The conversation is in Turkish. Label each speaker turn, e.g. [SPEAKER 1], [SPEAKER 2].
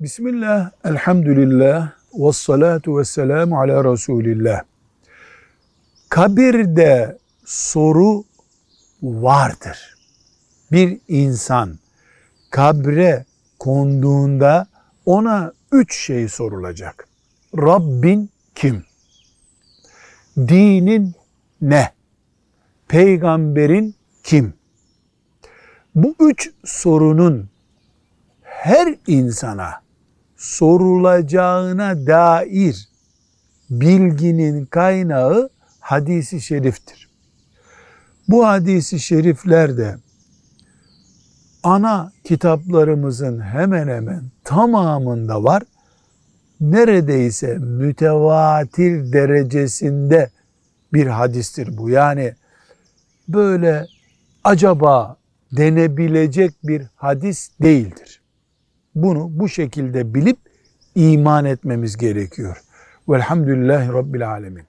[SPEAKER 1] Bismillah, elhamdülillah, ve salatu ve selamu ala Resulillah. Kabirde soru vardır. Bir insan kabre konduğunda ona üç şey sorulacak. Rabbin kim? Dinin ne? Peygamberin kim? Bu üç sorunun her insana sorulacağına dair bilginin kaynağı hadisi şeriftir. Bu hadisi şeriflerde ana kitaplarımızın hemen hemen tamamında var. Neredeyse mütevatir derecesinde bir hadistir bu. Yani böyle acaba denebilecek bir hadis değildir. Bunu bu şekilde bilip iman etmemiz gerekiyor. Velhamdülillahi Rabbil Alemin.